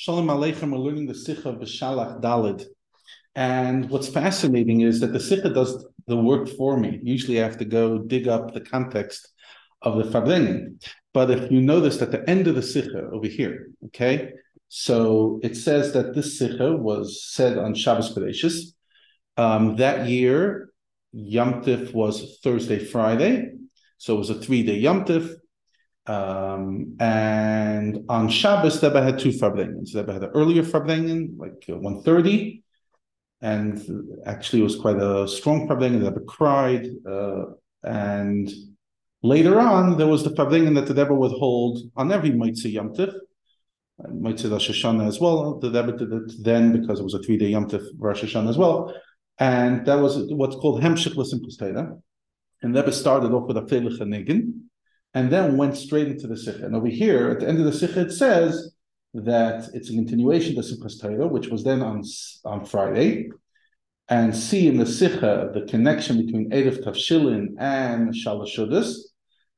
Shalom Aleichem, we're learning the Sikha of Beshalach. And what's fascinating is that the Sikha does the work for me. Usually I have to go dig up the context of the Farbrengen. But if you notice at the end of the Sikha over here, okay, so it says that this Sikha was said on Shabbos Kadeshis. Um, that year, Yom Tif was Thursday, Friday. So it was a three day Yom Tif. Um, and on Shabbos, Rebbe had two Farbrengens. Rebbe had an earlier Farbrengen, like uh, 130, and actually it was quite a strong Farbrengen. Rebbe cried, uh, and later on there was the Farbrengen that the Rebbe would hold on every Mitzvah Yom Tif, Mitzvah Rosh Hashanah as well. The Rebbe did it then because it was a three-day Yom Tif Rosh Hashanah as well, and that was what's called Hemshich L'Simchus And Rebbe started off with a Felich Nigin, and then went straight into the Sikha. And over here, at the end of the Sikha, it says that it's a continuation of the Simchas Torah, which was then on, on Friday, and see in the Sikha the connection between Eruv Tavshilin and Shalosh Seudos,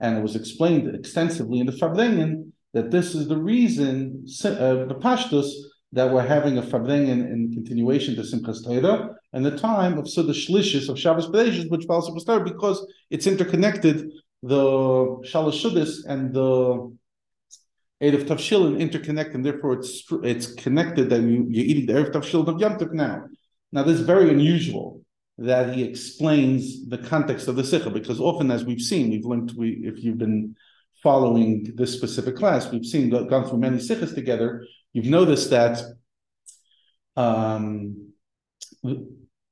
and it was explained extensively in the Farbrengen that this is the reason, uh, the Pashtus, that we're having a Farbrengen in continuation to Simchas Torah, and the time of Seudah Shlishis of Shabbos Bereshis, which follows Simchas Torah, because it's interconnected the Shalosh and the Eruv Tavshilin interconnect, and therefore it's it's connected that you, you're eating the Eruv Tavshilin of Yom Tov now. Now, this is very unusual that he explains the context of the Sikha, because often, as we've seen, we've linked, we, if you've been following this specific class, we've seen, gone through many Sikhas together, you've noticed that um,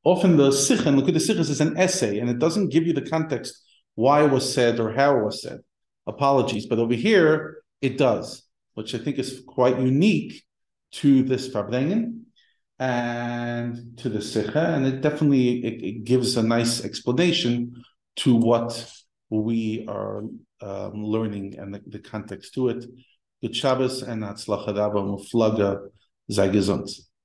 often the Sikha, and look at the Sikhas, is an essay, and it doesn't give you the context why it was said or how it was said. Apologies. But over here, it does, which I think is quite unique to this Farbrengen and to the Sikha, and it definitely it, it, gives a nice explanation to what we are um, learning and the, the, context to it. Good Shabbos and Atzlachadaba Muflaga Zagizont.